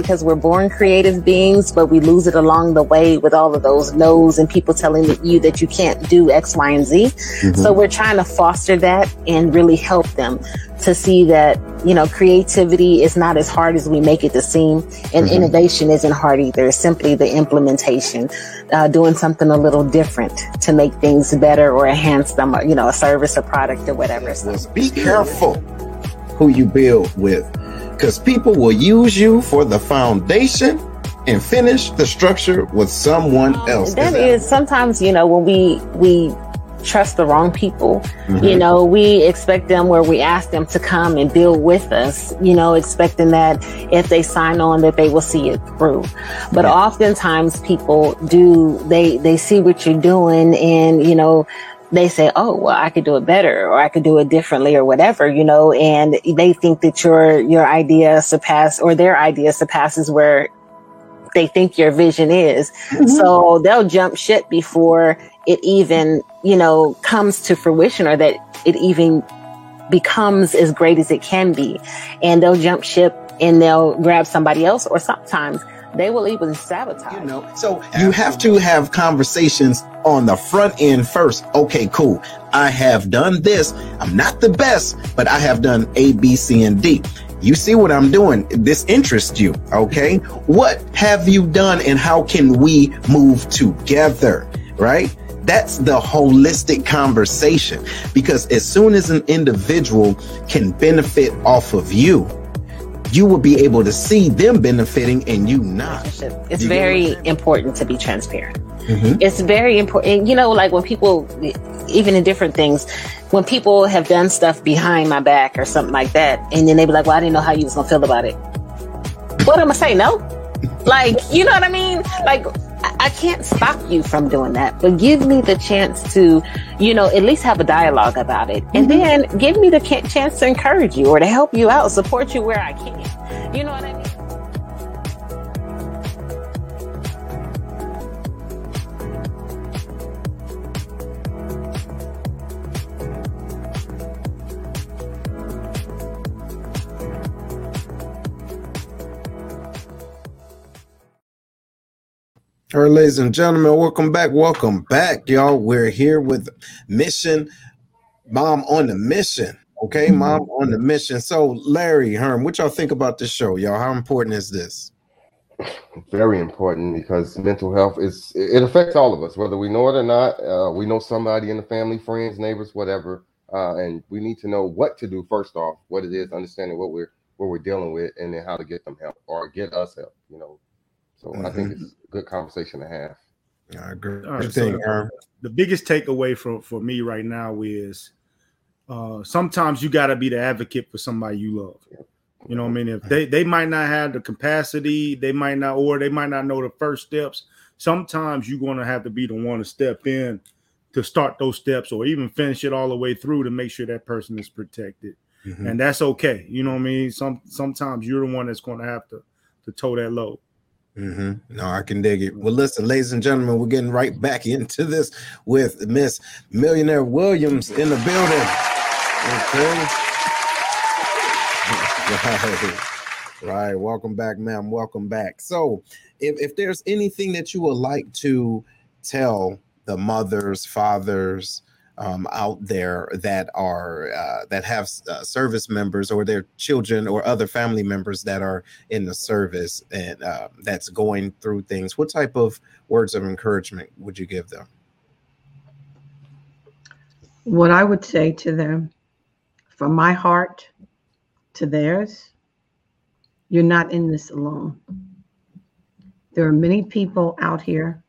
Because we're born creative beings, but we lose it along the way with all of those no's and people telling you that you can't do X, Y, and Z. Mm-hmm. So we're trying to foster that and really help them to see that, you know, creativity is not as hard as we make it to seem and Mhm. innovation isn't hard either. It's simply the implementation, uh, doing something a little different to make things better or enhance them, you know, a service, a product or whatever. So be careful who you build with because people will use you for the foundation and finish the structure with someone else. That is sometimes, you know, when we we trust the wrong people, Mhm. you know, we expect them where we ask them to come and build with us, you know, expecting that if they sign on that they will see it through. But Yeah. oftentimes people do they they see what you're doing and, you know, they say, "Oh, well, I could do it better, or I could do it differently, or whatever," you know, and they think that your your idea surpass or their idea surpasses where they think your vision is. Mm-hmm. So they'll jump ship before it even, you know, comes to fruition or that it even becomes as great as it can be. And they'll jump ship and they'll grab somebody else or sometimes they will even sabotage. You know, so you have to have conversations on the front end first. Okay, cool. I have done this. I'm not the best, but I have done A, B, C, and D. You see what I'm doing? This interests you. Okay. What have you done and how can we move together? Right? That's the holistic conversation because as soon as an individual can benefit off of you, you will be able to see them benefiting and you not. It's You get what I'm very important to be transparent. Mhm. It's very important. You know, like when people, even in different things, when people have done stuff behind my back or something like that, and then they be like, well, I didn't know how you was going to feel about it. What am I say? No? Like, you know what I mean? Like, I, I can't stop you from doing that, but give me the chance to, you know, at least have a dialogue about it. And mm-hmm. then give me the chance to encourage you or to help you out, support you where I can. You know what I mean? All right, ladies and gentlemen, welcome back. Welcome back, y'all. We're here with Mission Mom on the Mission. Okay, Mom on the Mission. So, Larry Herm, what y'all think about this show, y'all? How important is this? very important because mental health is it affects all of us whether we know it or not uh, we know somebody in the family friends neighbors whatever uh, and we need to know what to do first off what it is understanding what we're what we're dealing with and then how to get them help or get us help you know so i think it's a good conversation to have. I agree. All What right, you think, so- Herm? the biggest takeaway for for me right now is uh sometimes you got to be the advocate for somebody you love. You know what i mean? If they they might not have the capacity they might not or they might not know the first steps sometimes you're going to have to be the one to step in to start those steps or even finish it all the way through to make sure that person is protected. Mhm. and that's okay you know what i mean? Some sometimes you're the one that's going to have to to toe that load hmm No, I can dig it. Well, listen, ladies and gentlemen, we're getting right back into this with Miss Million Heir-Williams in the building. Okay. (laughs) Right. Right. Welcome back, ma'am. Welcome back. So, if, if there's anything that you would like to tell the mothers, fathers, um, out there that are uh, that have uh, service members or their children or other family members that are in the service and uh, that's going through things what type of words of encouragement would you give them What I would say to them, from my heart to theirs, you're not in this alone. There are many people out here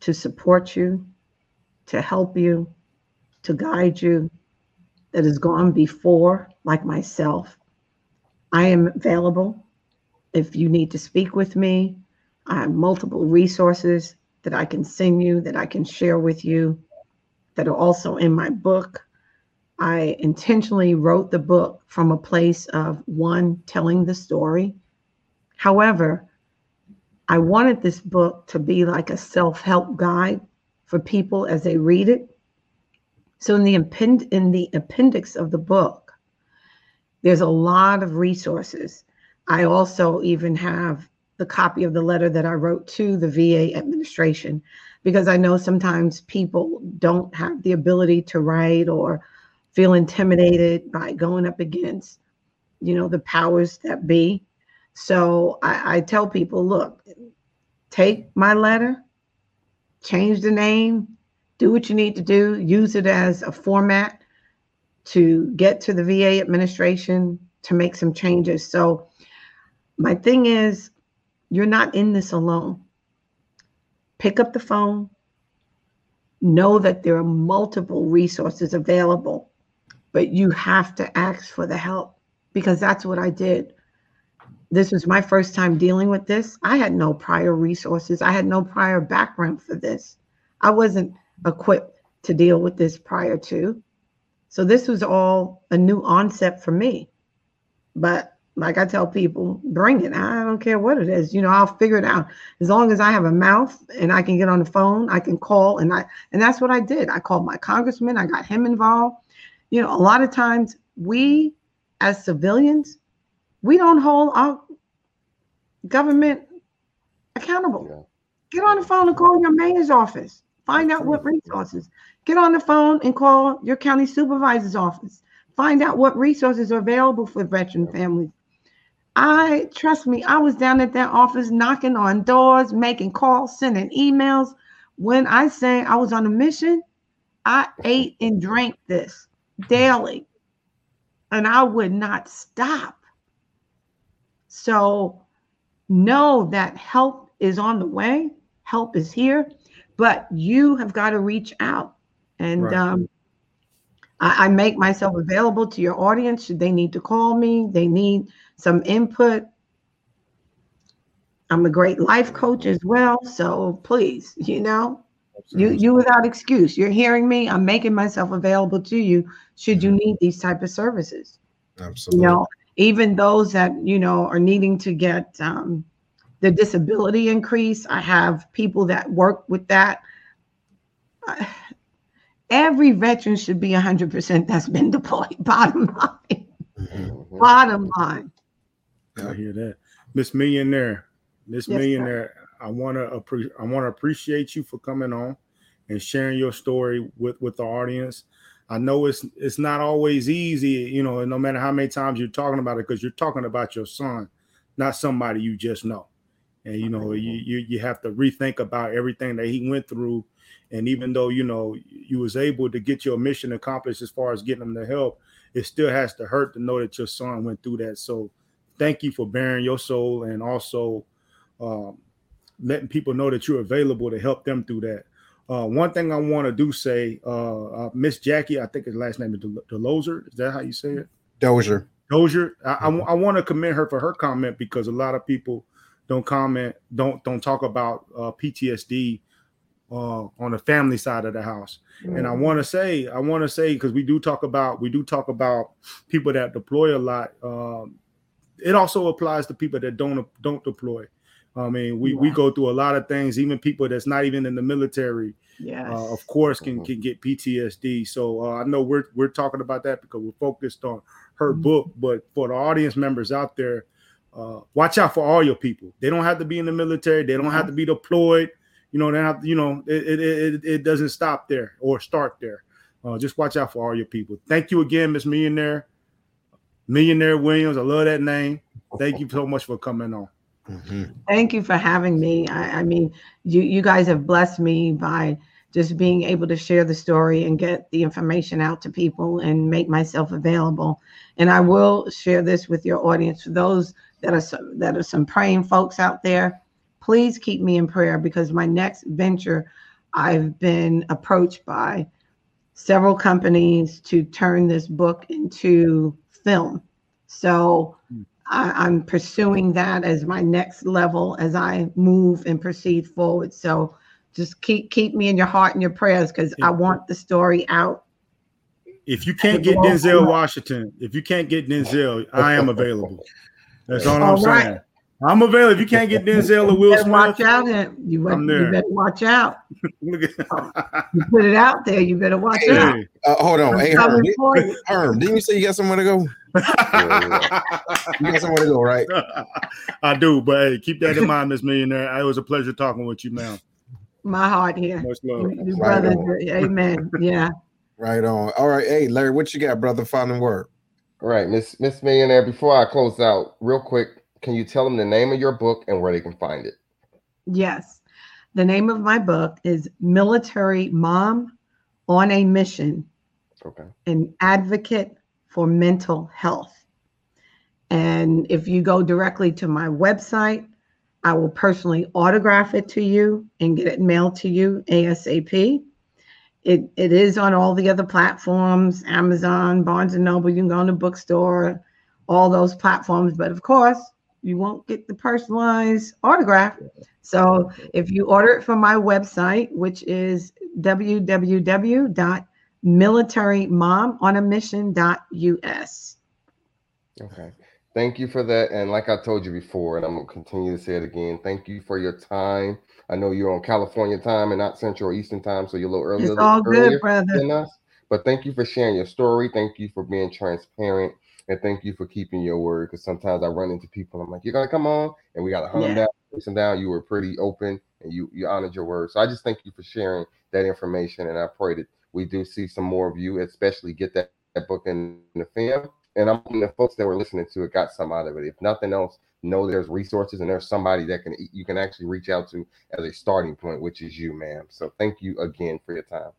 to support you, to help you, to guide you, that has gone before, like myself. I am available if you need to speak with me. I have multiple resources that I can send you, that I can share with you, that are also in my book. I intentionally wrote the book from a place of one, telling the story. However, I wanted this book to be like a self help guide for people as they read it. So, in the, append- in the appendix of the book, there's a lot of resources. I also even have the copy of the letter that I wrote to the VA administration because I know sometimes people don't have the ability to write or feel intimidated by going up against, you know, the powers that be. So I, I tell people, look, take my letter, change the name, do what you need to do, use it as a format to get to the VA administration to make some changes. So my thing is, you're not in this alone. Pick up the phone. Know that there are multiple resources available, but you have to ask for the help because that's what I did. This was my first time dealing with this. I had no prior resources, I had no prior background for this. I wasn't equipped to deal with this prior to. So this was all a new onset for me. But like I tell people, bring it. I don't care what it is. You know, I'll figure it out. As long as I have a mouth and I can get on the phone, I can call and I and that's what I did. I called my congressman, I got him involved. You know, a lot of times we as civilians, we don't hold our government accountable. Yeah. Get on the phone and call your mayor's office. Find out what resources. Get on the phone and call your county supervisor's office. Find out what resources are available for veteran families. I trust me, I was down at that office knocking on doors, making calls, sending emails. When I say I was on a mission, I (laughs) ate and drank this daily, and I would not stop. So, know that help is on the way, help is here, but you have got to reach out. And Right. um, I, I make myself available to your audience should they need to call me, they need some input. I'm a great life coach as well. So please, you know, you you without excuse. You're hearing me. I'm making myself available to you should you need these type of services. Absolutely. You know, even those that you know are needing to get um, the disability increase. I have people that work with that. Every veteran should be 100% that's been deployed. (laughs) Bottom line. Mhm. Mhm. Bottom line. I hear that, Miss Millionaire. Miss Yes, sir. Millionaire, I want to appre- I want to appreciate you for coming on and sharing your story with with the audience. I know it's it's not always easy, you know, and no matter how many times you're talking about it, because you're talking about your son, not somebody you just know. And you know, you, you you have to rethink about everything that he went through. And even though you know you was able to get your mission accomplished as far as getting him the help, it still has to hurt to know that your son went through that. So thank you for bearing your soul and also um, letting people know that you're available to help them through that. Uh, one thing I want to do say, uh, uh, Miss Jackie, I think his last name is Del- Delozer. Is that how you say it? Dozier. Dozier. I, I, want to commend her for her comment because a lot of people don't comment, don't don't talk about uh, PTSD uh, on the family side of the house. And I want to say, I want to say because we do talk about we do talk about people that deploy a lot. Um, it also applies to people that don't don't deploy. I mean, we we go through a lot of things. Even people that's not even in the military, Yes. uh, of course, can Mhm. can get PTSD. So uh, I know we're we're talking about that because we're focused on her Mhm. book. But for the audience members out there, uh, watch out for all your people. They don't have to be in the military. They don't have to be deployed. You know, they have to, you know, it, it, it, it doesn't stop there or start there. Uh, just watch out for all your people. Thank you again, Miss Millionaire. Million Heir-Williams. I love that name. Thank you so much for coming on. Mhm. Thank you for having me. I, I mean, you you guys have blessed me by just being able to share the story and get the information out to people and make myself available. And I will share this with your audience. For those that are some, that are some praying folks out there, please keep me in prayer because my next venture, I've been approached by several companies to turn this book into film. So I, I'm pursuing that as my next level as I move and proceed forward. So just keep keep me in your heart and your prayers because I want the story out. If you can't get Denzel Washington, if you can't get Denzel, I am available. That's all I'm All right. saying. I'm available. If you can't get Denzel or Will You better watch out. and You, I'm you there. better watch out. (laughs) You put it out there. You better watch out. Uh, hold on. I'm Hey, Herm, coming di- for you. Herm, didn't you say you got somewhere to go? yeah. You got somewhere to go, right? (laughs) I do, but hey, keep that in mind, Miss Millionaire. It was a pleasure talking with you, ma'am. My heart here. Much love. You you Right brothers, on. amen. Yeah. Right on. All right. Hey, Larry, what you got, brother? Final word. All right, Miss Miss Millionaire. Before I close out, real quick, can you tell them the name of your book and where they can find it? Yes. The name of my book is Military Mom on a Mission Okay. an advocate for mental health. And if you go directly to my website, I will personally autograph it to you and get it mailed to you ASAP. It, it is on all the other platforms Amazon, Barnes and Noble. You can go in the bookstore, all those platforms. But of course, you won't get the personalized autograph. So if you order it from my website, which is www.militarymomonamission.us. Okay. Thank you for that. And like I told you before, and I'm gonna continue to say it again. Thank you for your time. I know you're on California time and not Central or Eastern time, so you're a little earlier, It's all earlier good, brother. than us. But thank you for sharing your story. Thank you for being transparent. And thank you for keeping your word. Because sometimes I run into people, I'm like, You're gonna come on, and we gotta hunt them Yeah. down, them down. You were pretty open and you you honored your word. So I just thank you for sharing that information. And I pray that we do see some more of you, especially get that, that book in the fam. And I'm hoping the folks that were listening to it got some out of it. If nothing else, know there's resources and there's somebody that can you can actually reach out to as a starting point, which is you, ma'am. So thank you again for your time.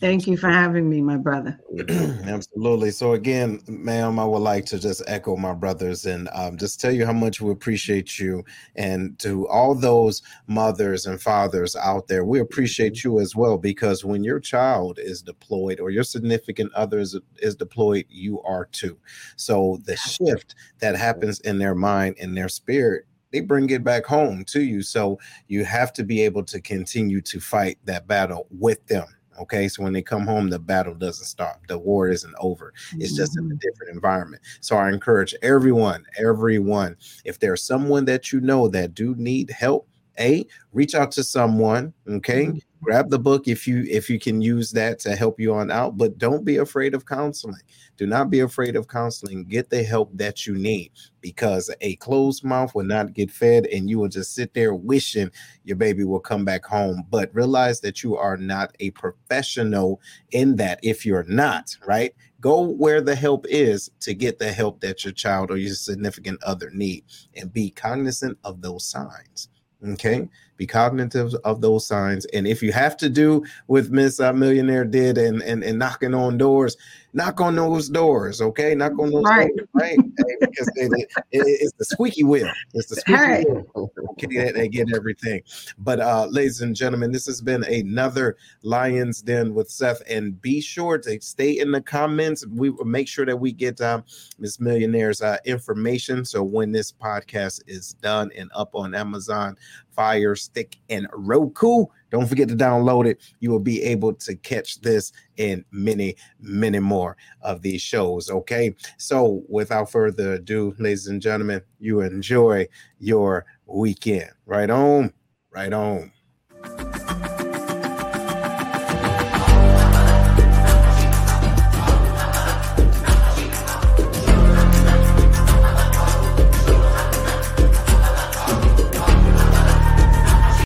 Thank you for having me, my brother. (clears throat) Absolutely. So again, ma'am, I would like to just echo my brothers and um, just tell you how much we appreciate you, and to all those mothers and fathers out there, we appreciate you as well because when your child is deployed or your significant other is, is deployed, you are too. So the shift that happens in their mind and their spirit. They bring it back home to you. So you have to be able to continue to fight that battle with them. Okay. So when they come home, the battle doesn't stop. The war isn't over. It's just in a mm-hmm. different environment. So I encourage everyone, everyone, if there's someone that you know that do need help, a reach out to someone. Okay. Mhm. Grab the book if you if you can use that to help you on out, but don't be afraid of counseling. Do not be afraid of counseling. Get the help that you need because a closed mouth will not get fed, and you will just sit there wishing your baby will come back home. But realize that you are not a professional in that. If you're not, right? Go where the help is to get the help that your child or your significant other need and be cognizant of those signs. Okay. Be cognitive of those signs. And if you have to do with Miss uh, Millionaire did and, and and knocking on doors, knock on those doors. Okay. Knock on those Right. doors. Right. Hey, because it- it- it- it's the squeaky wheel. It's the squeaky Hey. wheel. Okay. They get everything. But uh, ladies and gentlemen, this has been another Lions Den with Seth. And be sure to stay in the comments. We will make sure that we get um, Miss Millionaire's uh, information. So when this podcast is done and up on Amazon, Fire Stick, and Roku, don't forget to download it. You will be able to catch this and many, many more of these shows. Okay. So without further ado, ladies and gentlemen, you enjoy your weekend. Right on. Right on.